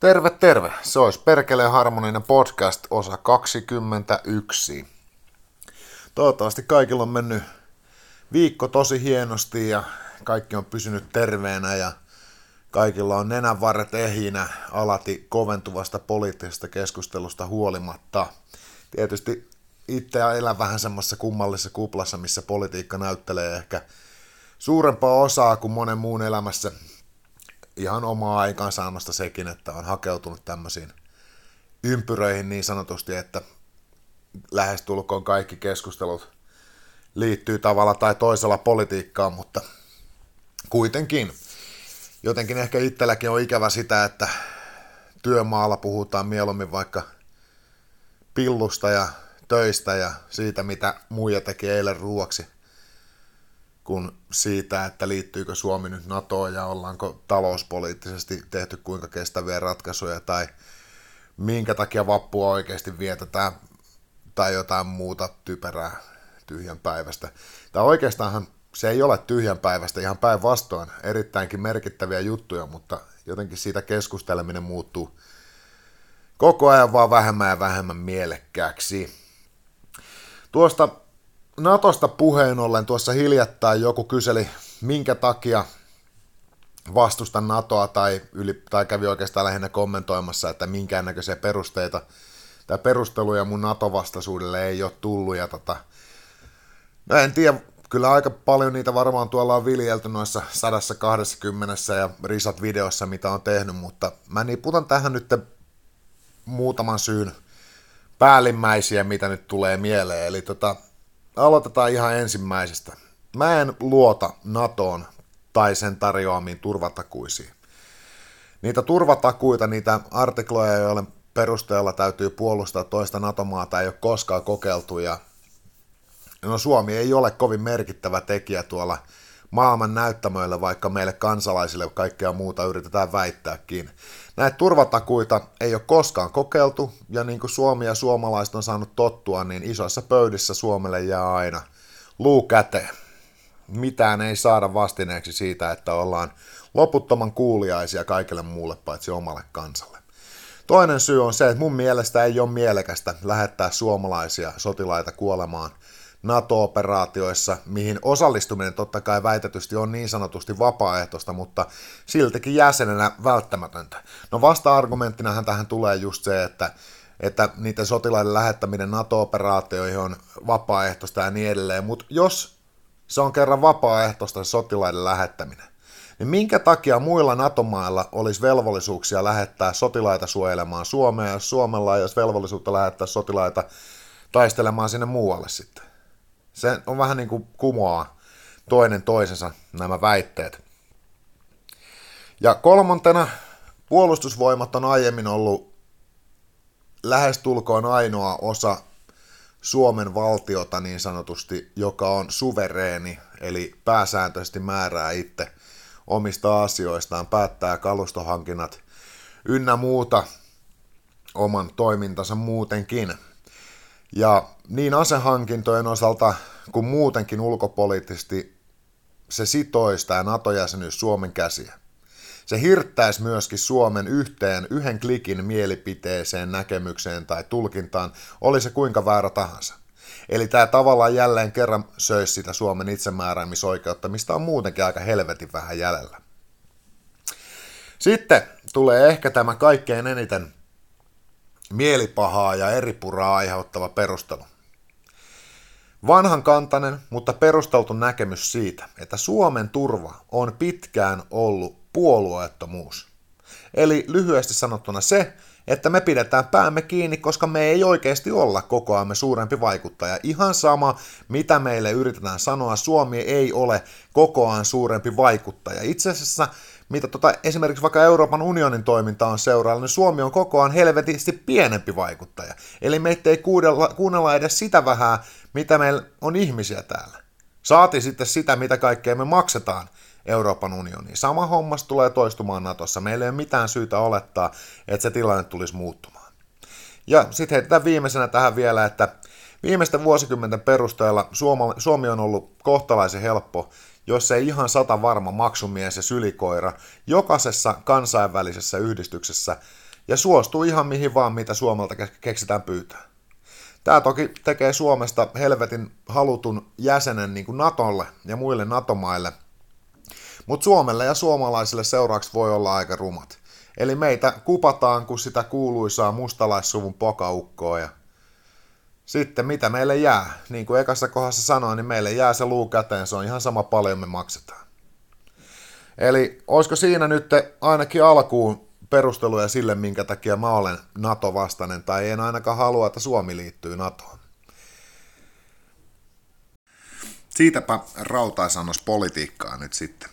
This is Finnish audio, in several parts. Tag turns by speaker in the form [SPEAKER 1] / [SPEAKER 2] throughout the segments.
[SPEAKER 1] Terve, terve. Se olisi Perkeleen harmoninen podcast osa 21. Toivottavasti kaikilla on mennyt viikko tosi hienosti ja kaikki on pysynyt terveenä ja kaikilla on nenänvarret ehinä alati koventuvasta poliittisesta keskustelusta huolimatta. Tietysti itse elän vähän semmoisessa kummallisessa kuplassa, missä politiikka näyttelee ehkä suurempaa osaa kuin monen muun elämässä ihan omaa aikaansaamasta sekin, että on hakeutunut tämmöisiin ympyröihin niin sanotusti, että lähestulkoon kaikki keskustelut liittyy tavalla tai toisella politiikkaan, mutta kuitenkin. Jotenkin ehkä itselläkin on ikävä sitä, että työmaalla puhutaan mieluummin vaikka pillusta ja töistä ja siitä, mitä muija teki eilen ruoksi – kuin siitä, että liittyykö Suomi nyt NATOon ja ollaanko talouspoliittisesti tehty kuinka kestäviä ratkaisuja tai minkä takia vappua oikeasti vietetään tai jotain muuta typerää tyhjän päivästä. Tai oikeastaanhan se ei ole tyhjän päivästä, ihan päinvastoin erittäinkin merkittäviä juttuja, mutta jotenkin siitä keskusteleminen muuttuu koko ajan vaan vähemmän ja vähemmän mielekkääksi. Tuosta Natosta puheen ollen tuossa hiljattain joku kyseli, minkä takia vastustan NATOa tai, yli, tai kävi oikeastaan lähinnä kommentoimassa, että minkäännäköisiä perusteita tai perusteluja mun NATO-vastaisuudelle ei ole tullut. Ja tota, no en tiedä, kyllä aika paljon niitä varmaan tuolla on viljelty noissa 120 ja risat videossa, mitä on tehnyt, mutta mä niputan tähän nyt muutaman syyn päällimmäisiä, mitä nyt tulee mieleen. Eli tota, aloitetaan ihan ensimmäisestä. Mä en luota NATOon tai sen tarjoamiin turvatakuisiin. Niitä turvatakuita, niitä artikloja, joiden perusteella täytyy puolustaa toista NATO-maata, ei ole koskaan kokeiltu. Ja no Suomi ei ole kovin merkittävä tekijä tuolla maailman näyttämöillä, vaikka meille kansalaisille kaikkea muuta yritetään väittääkin. Näitä turvatakuita ei ole koskaan kokeiltu, ja niin kuin Suomi ja suomalaiset on saanut tottua, niin isoissa pöydissä Suomelle jää aina luu käteen. Mitään ei saada vastineeksi siitä, että ollaan loputtoman kuuliaisia kaikille muulle paitsi omalle kansalle. Toinen syy on se, että mun mielestä ei ole mielekästä lähettää suomalaisia sotilaita kuolemaan – NATO-operaatioissa, mihin osallistuminen totta kai väitetysti on niin sanotusti vapaaehtoista, mutta siltikin jäsenenä välttämätöntä. No vasta-argumenttinahan tähän tulee just se, että, että niiden sotilaiden lähettäminen NATO-operaatioihin on vapaaehtoista ja niin edelleen, mutta jos se on kerran vapaaehtoista se sotilaiden lähettäminen, niin minkä takia muilla NATO-mailla olisi velvollisuuksia lähettää sotilaita suojelemaan Suomea, jos Suomella ei olisi velvollisuutta lähettää sotilaita taistelemaan sinne muualle sitten? Se on vähän niin kuin kumoaa toinen toisensa nämä väitteet. Ja kolmantena, puolustusvoimat on aiemmin ollut lähestulkoon ainoa osa Suomen valtiota niin sanotusti, joka on suvereeni, eli pääsääntöisesti määrää itse omista asioistaan, päättää kalustohankinnat ynnä muuta oman toimintansa muutenkin. Ja niin asehankintojen osalta kuin muutenkin ulkopoliittisesti se sitoista ja NATO-jäsenyys Suomen käsiä. Se hirttäisi myöskin Suomen yhteen yhden klikin mielipiteeseen, näkemykseen tai tulkintaan, oli se kuinka väärä tahansa. Eli tämä tavallaan jälleen kerran söisi sitä Suomen itsemääräämisoikeutta, mistä on muutenkin aika helvetin vähän jäljellä. Sitten tulee ehkä tämä kaikkein eniten mielipahaa ja eripuraa aiheuttava perustelu. Vanhan kantanen, mutta perusteltu näkemys siitä, että Suomen turva on pitkään ollut puolueettomuus. Eli lyhyesti sanottuna se, että me pidetään päämme kiinni, koska me ei oikeasti olla kokoamme suurempi vaikuttaja. Ihan sama, mitä meille yritetään sanoa, Suomi ei ole kokoaan suurempi vaikuttaja. Itse asiassa mitä tota, esimerkiksi vaikka Euroopan unionin toiminta on seuraalla, niin Suomi on kokoaan helvetisti pienempi vaikuttaja. Eli meitä ei kuunnella, kuunnella edes sitä vähän, mitä meillä on ihmisiä täällä. Saati sitten sitä, mitä kaikkea me maksetaan Euroopan unioniin. Sama hommas tulee toistumaan Natossa. Meillä ei ole mitään syytä olettaa, että se tilanne tulisi muuttumaan. Ja sitten heitetään viimeisenä tähän vielä, että viimeisten vuosikymmenten perusteella Suomi on ollut kohtalaisen helppo jos ei ihan sata varma maksumies ja sylikoira jokaisessa kansainvälisessä yhdistyksessä ja suostuu ihan mihin vaan, mitä Suomalta keksitään pyytää. Tämä toki tekee Suomesta helvetin halutun jäsenen niin kuin Natolle ja muille NATO-maille, mutta Suomelle ja suomalaisille seuraavaksi voi olla aika rumat. Eli meitä kupataan, kun sitä kuuluisaa mustalaissuvun pokaukkoa ja sitten mitä meille jää? Niin kuin ekassa kohdassa sanoin, niin meille jää se luu käteen, se on ihan sama paljon me maksetaan. Eli olisiko siinä nyt ainakin alkuun perusteluja sille, minkä takia mä olen NATO-vastainen, tai en ainakaan halua, että Suomi liittyy NATOon. Siitäpä rautaisannos politiikkaa nyt sitten.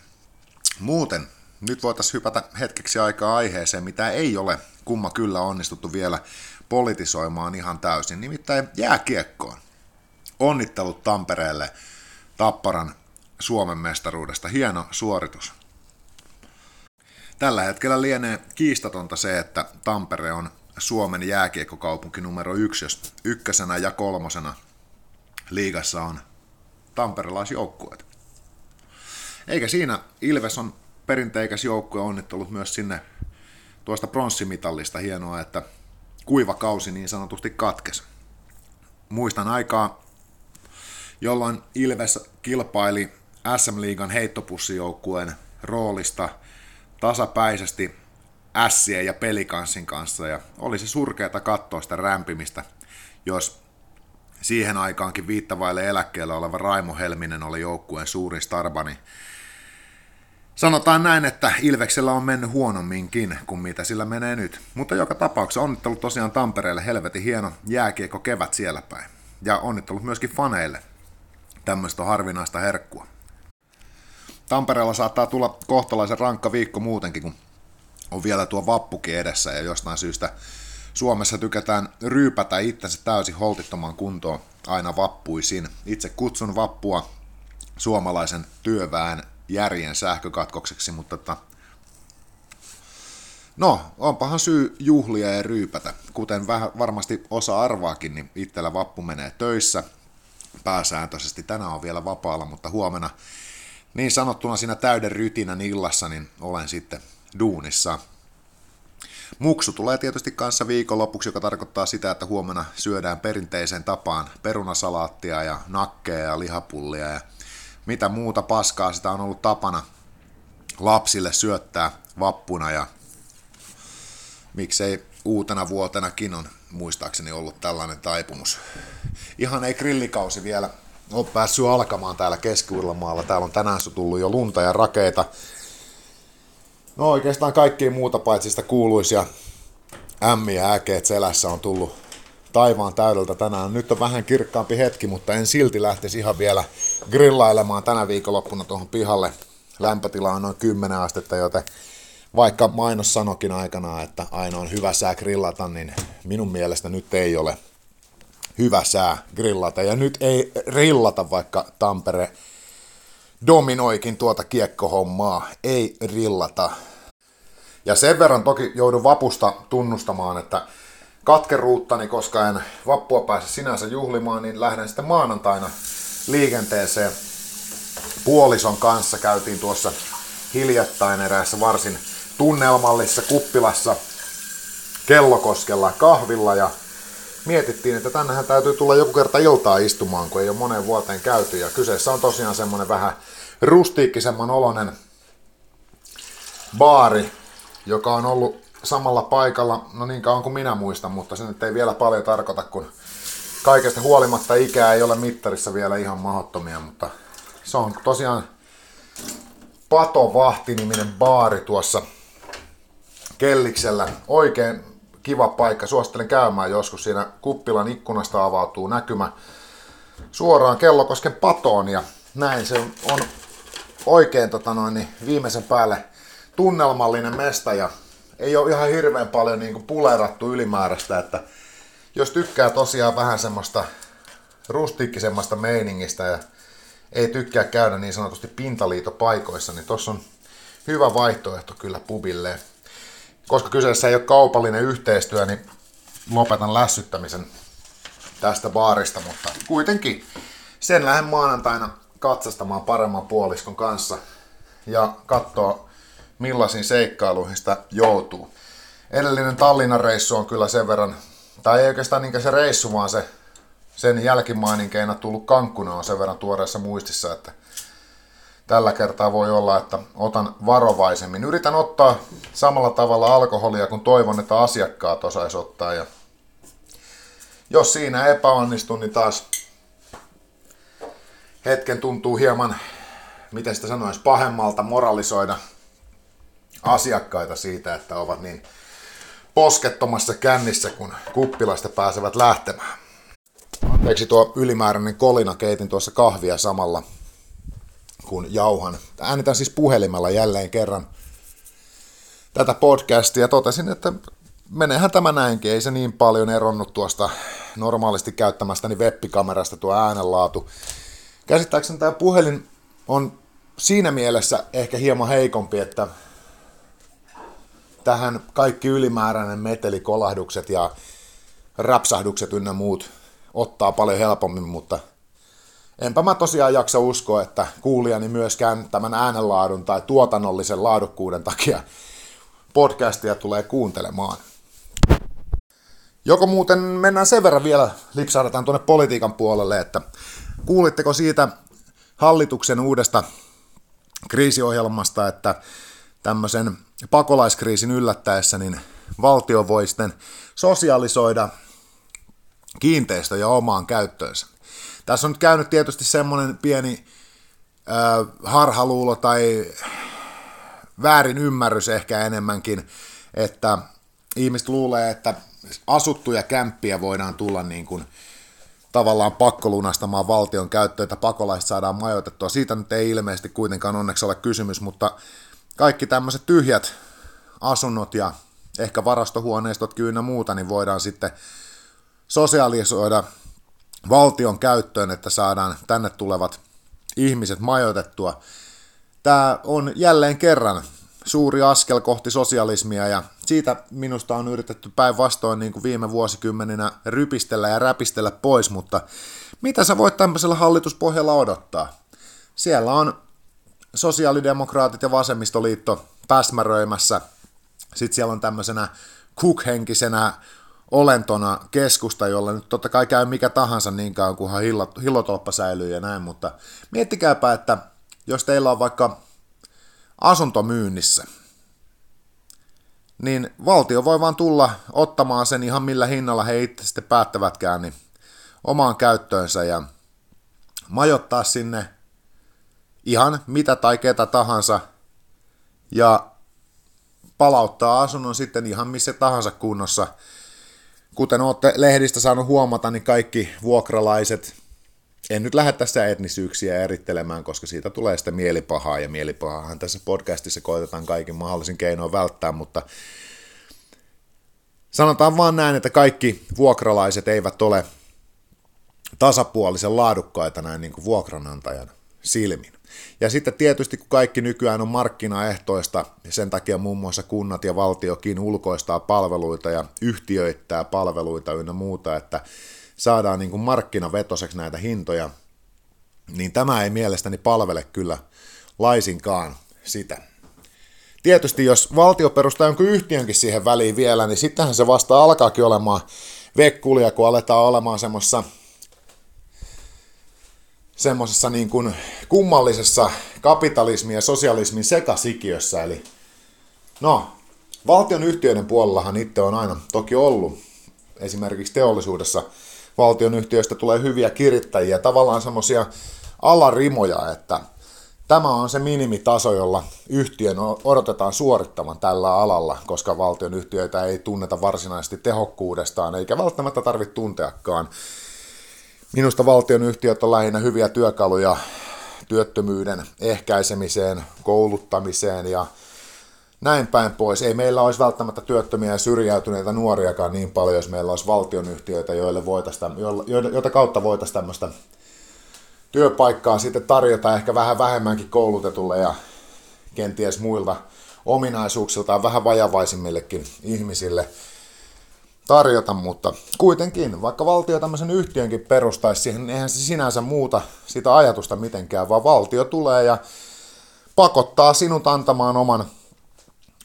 [SPEAKER 1] Muuten, nyt voitaisiin hypätä hetkeksi aikaa aiheeseen, mitä ei ole kumma kyllä onnistuttu vielä politisoimaan ihan täysin, nimittäin jääkiekkoon. Onnittelut Tampereelle Tapparan Suomen mestaruudesta. Hieno suoritus. Tällä hetkellä lienee kiistatonta se, että Tampere on Suomen jääkiekkokaupunki numero yksi, jos ykkösenä ja kolmosena liigassa on tamperelaisjoukkueet. Eikä siinä Ilves on perinteikäs joukkue onnittelut myös sinne tuosta pronssimitallista. Hienoa, että kuiva kausi niin sanotusti katkesi. Muistan aikaa, jolloin Ilves kilpaili SM-liigan heittopussijoukkueen roolista tasapäisesti Ässien ja Pelikanssin kanssa, ja oli se surkeata katsoa sitä rämpimistä, jos siihen aikaankin viittavaille eläkkeellä oleva Raimo Helminen oli joukkueen suurin starbani, Sanotaan näin, että Ilveksellä on mennyt huonomminkin kuin mitä sillä menee nyt. Mutta joka tapauksessa onnittelut tosiaan Tampereelle helvetin hieno jääkiekko kevät siellä päin. Ja onnittelut myöskin faneille. Tämmöistä harvinaista herkkua. Tampereella saattaa tulla kohtalaisen rankka viikko muutenkin, kun on vielä tuo vappukin edessä ja jostain syystä Suomessa tykätään ryypätä itsensä täysin holtittomaan kuntoon aina vappuisin. Itse kutsun vappua suomalaisen työväen järjen sähkökatkokseksi, mutta että No, onpahan syy juhlia ja ryypätä. Kuten vähän varmasti osa arvaakin, niin itsellä vappu menee töissä pääsääntöisesti. Tänään on vielä vapaalla, mutta huomenna niin sanottuna siinä täyden rytinän illassa, niin olen sitten duunissa. Muksu tulee tietysti kanssa viikonlopuksi, joka tarkoittaa sitä, että huomenna syödään perinteiseen tapaan perunasalaattia ja nakkeja ja lihapullia ja mitä muuta paskaa sitä on ollut tapana lapsille syöttää vappuna ja miksei uutena vuotenakin on muistaakseni ollut tällainen taipumus. Ihan ei grillikausi vielä ole päässyt alkamaan täällä keski Täällä on tänään tullut jo lunta ja rakeita. No oikeastaan kaikkiin muuta paitsi sitä kuuluisia ämmiä äkeet selässä on tullut taivaan täydeltä tänään. Nyt on vähän kirkkaampi hetki, mutta en silti lähtisi ihan vielä grillailemaan tänä viikonloppuna tuohon pihalle. Lämpötila on noin 10 astetta, joten vaikka mainos sanokin aikana, että aina on hyvä sää grillata, niin minun mielestä nyt ei ole hyvä sää grillata. Ja nyt ei rillata, vaikka Tampere dominoikin tuota kiekkohommaa. Ei rillata. Ja sen verran toki joudun vapusta tunnustamaan, että katkeruuttani, koska en vappua pääse sinänsä juhlimaan, niin lähden sitten maanantaina liikenteeseen. Puolison kanssa käytiin tuossa hiljattain eräässä varsin tunnelmallisessa kuppilassa Kellokoskella kahvilla ja mietittiin, että tännehän täytyy tulla joku kerta iltaa istumaan, kun ei ole moneen vuoteen käyty. Ja kyseessä on tosiaan semmonen vähän rustiikkisemman olonen baari, joka on ollut samalla paikalla, no niin kauan kuin minä muistan, mutta se nyt ei vielä paljon tarkoita, kun kaikesta huolimatta ikää ei ole mittarissa vielä ihan mahdottomia, mutta se on tosiaan Patovahti-niminen baari tuossa Kelliksellä. Oikein kiva paikka, suosittelen käymään joskus. Siinä kuppilan ikkunasta avautuu näkymä suoraan Kellokosken patoon ja näin se on oikein tota noin, niin viimeisen päälle tunnelmallinen mesta ja ei ole ihan hirveän paljon niin pulerattu ylimääräistä, että jos tykkää tosiaan vähän semmoista rustiikkisemmasta meiningistä ja ei tykkää käydä niin sanotusti pintaliitopaikoissa, niin tuossa on hyvä vaihtoehto kyllä pubille. Koska kyseessä ei ole kaupallinen yhteistyö, niin lopetan lässyttämisen tästä baarista, mutta kuitenkin sen lähden maanantaina katsastamaan paremman puoliskon kanssa ja katsoa millaisiin seikkailuihin sitä joutuu. edellinen Tallinnan reissu on kyllä sen verran, tai ei oikeastaan niinkään se reissu, vaan se sen jälkimaininkeina tullut kankkuna on sen verran tuoreessa muistissa, että tällä kertaa voi olla, että otan varovaisemmin. Yritän ottaa samalla tavalla alkoholia, kun toivon, että asiakkaat osais ottaa. Ja jos siinä epäonnistun, niin taas hetken tuntuu hieman, miten sitä sanoisi, pahemmalta moralisoida asiakkaita siitä, että ovat niin poskettomassa kännissä, kun kuppilasta pääsevät lähtemään. Anteeksi tuo ylimääräinen kolina, keitin tuossa kahvia samalla kun jauhan. Äänitän siis puhelimella jälleen kerran tätä podcastia ja totesin, että menehän tämä näinkin, ei se niin paljon eronnut tuosta normaalisti käyttämästäni web-kamerasta tuo äänenlaatu. Käsittääkseni tämä puhelin on siinä mielessä ehkä hieman heikompi, että tähän kaikki ylimääräinen metelikolahdukset ja rapsahdukset ynnä muut ottaa paljon helpommin, mutta enpä mä tosiaan jaksa uskoa, että kuulijani myöskään tämän äänenlaadun tai tuotannollisen laadukkuuden takia podcastia tulee kuuntelemaan. Joko muuten mennään sen verran vielä, lipsahdetaan tuonne politiikan puolelle, että kuulitteko siitä hallituksen uudesta kriisiohjelmasta, että tämmöisen pakolaiskriisin yllättäessä niin valtio voi sitten sosialisoida kiinteistöjä omaan käyttöönsä. Tässä on nyt käynyt tietysti semmoinen pieni äh, harhaluulo tai väärin ymmärrys ehkä enemmänkin, että ihmiset luulee, että asuttuja kämppiä voidaan tulla niin kuin tavallaan pakkolunastamaan valtion käyttöön, että pakolaiset saadaan majoitettua. Siitä nyt ei ilmeisesti kuitenkaan onneksi ole kysymys, mutta kaikki tämmöiset tyhjät asunnot ja ehkä varastohuoneistot kyllä muuta, niin voidaan sitten sosiaalisoida valtion käyttöön, että saadaan tänne tulevat ihmiset majoitettua. Tämä on jälleen kerran suuri askel kohti sosialismia ja siitä minusta on yritetty päinvastoin niin kuin viime vuosikymmeninä rypistellä ja räpistellä pois, mutta mitä sä voit tämmöisellä hallituspohjalla odottaa? Siellä on sosiaalidemokraatit ja vasemmistoliitto päsmäröimässä. Sitten siellä on tämmöisenä kukhenkisenä olentona keskusta, jolla nyt totta kai käy mikä tahansa niin kauan, kunhan hillotolppa säilyy ja näin, mutta miettikääpä, että jos teillä on vaikka asunto myynnissä, niin valtio voi vaan tulla ottamaan sen ihan millä hinnalla he itse sitten päättävätkään niin omaan käyttöönsä ja majoittaa sinne ihan mitä tai ketä tahansa ja palauttaa asunnon sitten ihan missä tahansa kunnossa. Kuten olette lehdistä saanut huomata, niin kaikki vuokralaiset, en nyt lähde tässä etnisyyksiä erittelemään, koska siitä tulee sitten mielipahaa, ja mielipahahan tässä podcastissa koitetaan kaikin mahdollisin keinoin välttää, mutta sanotaan vaan näin, että kaikki vuokralaiset eivät ole tasapuolisen laadukkaita näin niin kuin vuokranantajan silmin. Ja sitten tietysti kun kaikki nykyään on markkinaehtoista, sen takia muun muassa kunnat ja valtiokin ulkoistaa palveluita ja yhtiöittää palveluita ynnä muuta, että saadaan niin kuin markkinavetoseksi näitä hintoja, niin tämä ei mielestäni palvele kyllä laisinkaan sitä. Tietysti jos valtio perustaa jonkun yhtiönkin siihen väliin vielä, niin sittenhän se vasta alkaakin olemaan vekkulia, kun aletaan olemaan semmoisessa semmoisessa niin kuin kummallisessa kapitalismin ja sosialismin sekasikiössä. Eli no, valtion yhtiöiden puolellahan itse on aina toki ollut esimerkiksi teollisuudessa valtion yhtiöistä tulee hyviä kirittäjiä, tavallaan semmoisia alarimoja, että tämä on se minimitaso, jolla yhtiön odotetaan suorittavan tällä alalla, koska valtion yhtiöitä ei tunneta varsinaisesti tehokkuudestaan, eikä välttämättä tarvitse tunteakaan. Minusta valtion yhtiöt on lähinnä hyviä työkaluja työttömyyden ehkäisemiseen, kouluttamiseen ja näin päin pois. Ei meillä olisi välttämättä työttömiä ja syrjäytyneitä nuoriakaan niin paljon, jos meillä olisi valtionyhtiöitä, joille joita kautta voitaisiin tämmöistä työpaikkaa sitten tarjota ehkä vähän vähemmänkin koulutetulle ja kenties muilta ominaisuuksiltaan vähän vajavaisimmillekin ihmisille tarjota, mutta kuitenkin, vaikka valtio tämmöisen yhtiönkin perustaisi siihen, niin eihän se sinänsä muuta sitä ajatusta mitenkään, vaan valtio tulee ja pakottaa sinut antamaan oman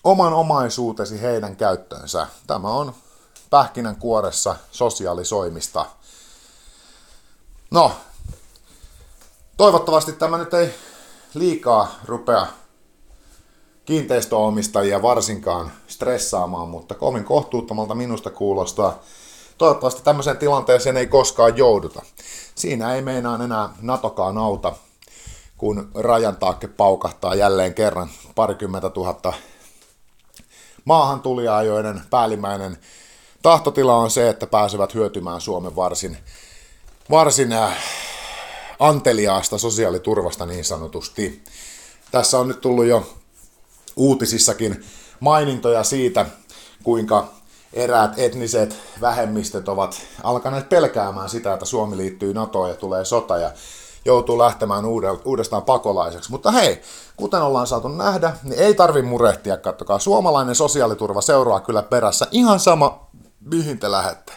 [SPEAKER 1] oman omaisuutesi heidän käyttöönsä. Tämä on pähkinän kuoressa sosiaalisoimista. No, toivottavasti tämä nyt ei liikaa rupea kiinteistöomistajia varsinkaan stressaamaan, mutta kovin kohtuuttomalta minusta kuulostaa. Toivottavasti tämmöiseen tilanteeseen ei koskaan jouduta. Siinä ei meinaa enää Natokaan auta, kun rajan taakke paukahtaa jälleen kerran parikymmentä tuhatta maahantulijaa, joiden päällimmäinen tahtotila on se, että pääsevät hyötymään Suomen varsin, varsin äh, anteliaasta sosiaaliturvasta niin sanotusti. Tässä on nyt tullut jo uutisissakin mainintoja siitä, kuinka eräät etniset vähemmistöt ovat alkaneet pelkäämään sitä, että Suomi liittyy NATOon ja tulee sota ja joutuu lähtemään uudestaan pakolaiseksi. Mutta hei, kuten ollaan saatu nähdä, niin ei tarvi murehtia, kattokaa. Suomalainen sosiaaliturva seuraa kyllä perässä ihan sama, mihin te lähette.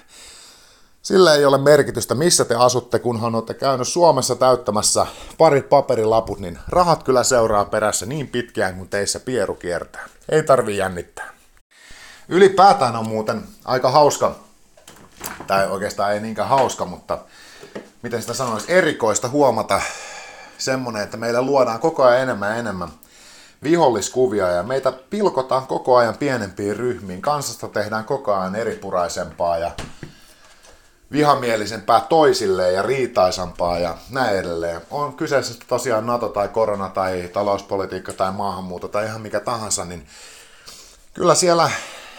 [SPEAKER 1] Sillä ei ole merkitystä, missä te asutte, kunhan olette käynyt Suomessa täyttämässä parit paperilaput, niin rahat kyllä seuraa perässä niin pitkään kuin teissä pieru kiertää. Ei tarvi jännittää. Ylipäätään on muuten aika hauska, tai oikeastaan ei niinkään hauska, mutta miten sitä sanoisi, erikoista huomata semmonen, että meillä luodaan koko ajan enemmän ja enemmän viholliskuvia ja meitä pilkotaan koko ajan pienempiin ryhmiin. Kansasta tehdään koko ajan eripuraisempaa ja vihamielisempää toisilleen ja riitaisampaa ja näin edelleen. On kyseessä tosiaan NATO tai korona tai talouspolitiikka tai maahanmuutto tai ihan mikä tahansa, niin kyllä siellä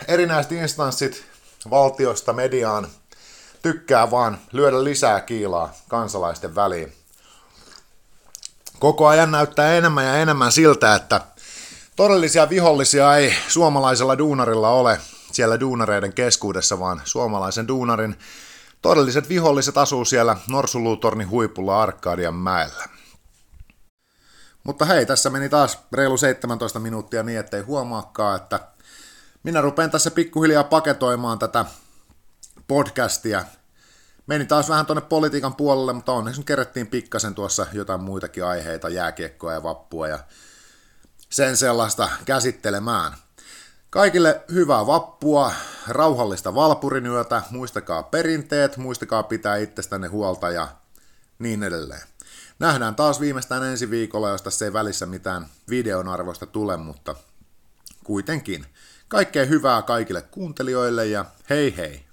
[SPEAKER 1] erinäiset instanssit valtioista mediaan tykkää vaan lyödä lisää kiilaa kansalaisten väliin. Koko ajan näyttää enemmän ja enemmän siltä, että todellisia vihollisia ei suomalaisella duunarilla ole siellä duunareiden keskuudessa, vaan suomalaisen duunarin todelliset viholliset asuu siellä Norsuluutornin huipulla Arkadian mäellä. Mutta hei, tässä meni taas reilu 17 minuuttia niin, ettei huomaakaan, että minä rupean tässä pikkuhiljaa paketoimaan tätä podcastia. Meni taas vähän tuonne politiikan puolelle, mutta onneksi nyt kerättiin pikkasen tuossa jotain muitakin aiheita, jääkiekkoa ja vappua ja sen sellaista käsittelemään. Kaikille hyvää vappua, rauhallista valpurinyötä, muistakaa perinteet, muistakaa pitää itsestänne huolta ja niin edelleen. Nähdään taas viimeistään ensi viikolla, jos tässä ei välissä mitään videon arvoista tule, mutta kuitenkin. Kaikkea hyvää kaikille kuuntelijoille ja hei hei!